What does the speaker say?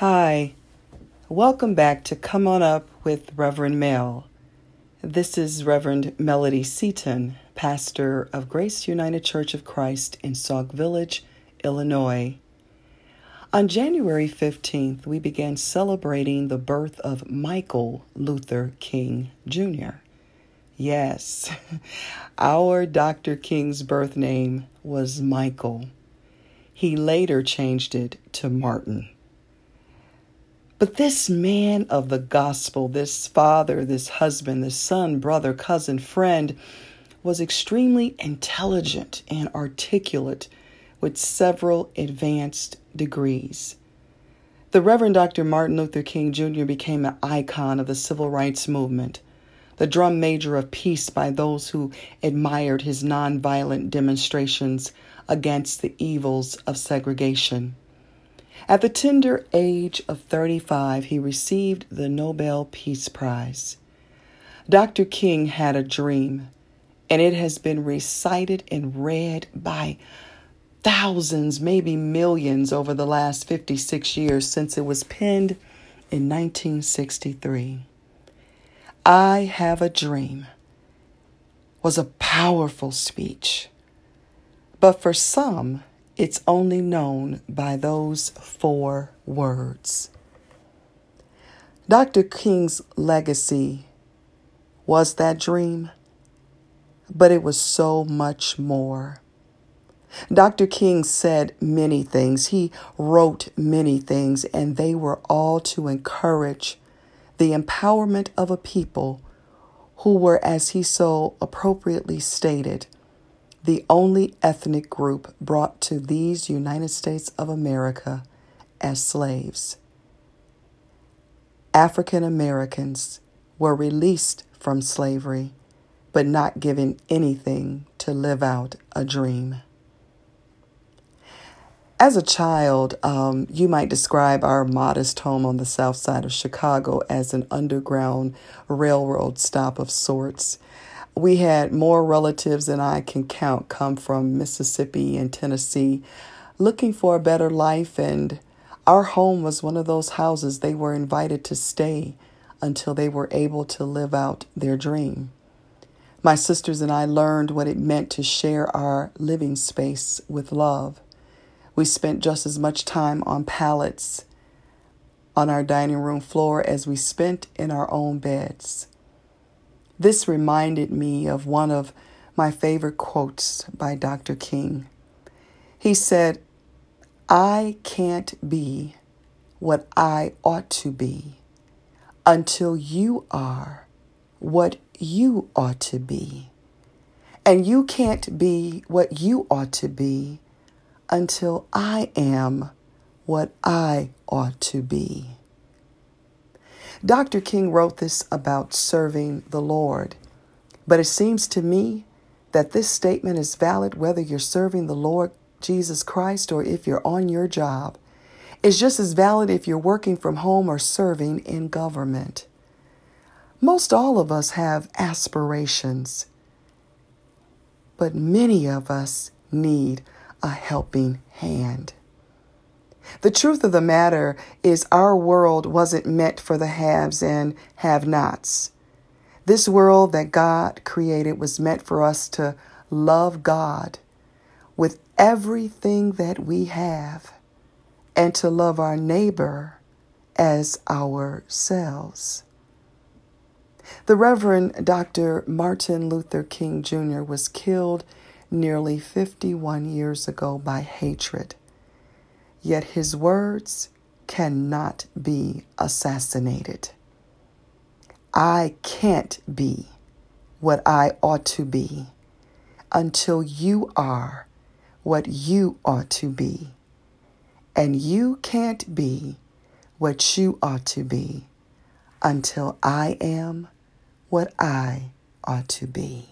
Hi, welcome back to Come On Up with Reverend Mel. This is Reverend Melody Seaton, pastor of Grace United Church of Christ in Sauk Village, Illinois. On January 15th, we began celebrating the birth of Michael Luther King Jr. Yes, our Dr. King's birth name was Michael. He later changed it to Martin. But this man of the gospel, this father, this husband, this son, brother, cousin, friend, was extremely intelligent and articulate with several advanced degrees. The Reverend Dr. Martin Luther King Jr. became an icon of the civil rights movement, the drum major of peace by those who admired his nonviolent demonstrations against the evils of segregation. At the tender age of 35, he received the Nobel Peace Prize. Dr. King had a dream, and it has been recited and read by thousands, maybe millions, over the last 56 years since it was penned in 1963. I Have a Dream was a powerful speech, but for some, it's only known by those four words. Dr. King's legacy was that dream, but it was so much more. Dr. King said many things. He wrote many things, and they were all to encourage the empowerment of a people who were, as he so appropriately stated, the only ethnic group brought to these United States of America as slaves. African Americans were released from slavery, but not given anything to live out a dream. As a child, um, you might describe our modest home on the south side of Chicago as an underground railroad stop of sorts. We had more relatives than I can count come from Mississippi and Tennessee looking for a better life, and our home was one of those houses they were invited to stay until they were able to live out their dream. My sisters and I learned what it meant to share our living space with love. We spent just as much time on pallets on our dining room floor as we spent in our own beds. This reminded me of one of my favorite quotes by Dr. King. He said, I can't be what I ought to be until you are what you ought to be. And you can't be what you ought to be until I am what I ought to be. Dr. King wrote this about serving the Lord, but it seems to me that this statement is valid whether you're serving the Lord Jesus Christ or if you're on your job. It's just as valid if you're working from home or serving in government. Most all of us have aspirations, but many of us need a helping hand. The truth of the matter is, our world wasn't meant for the haves and have nots. This world that God created was meant for us to love God with everything that we have and to love our neighbor as ourselves. The Reverend Dr. Martin Luther King Jr. was killed nearly 51 years ago by hatred yet his words cannot be assassinated. I can't be what I ought to be until you are what you ought to be. And you can't be what you ought to be until I am what I ought to be.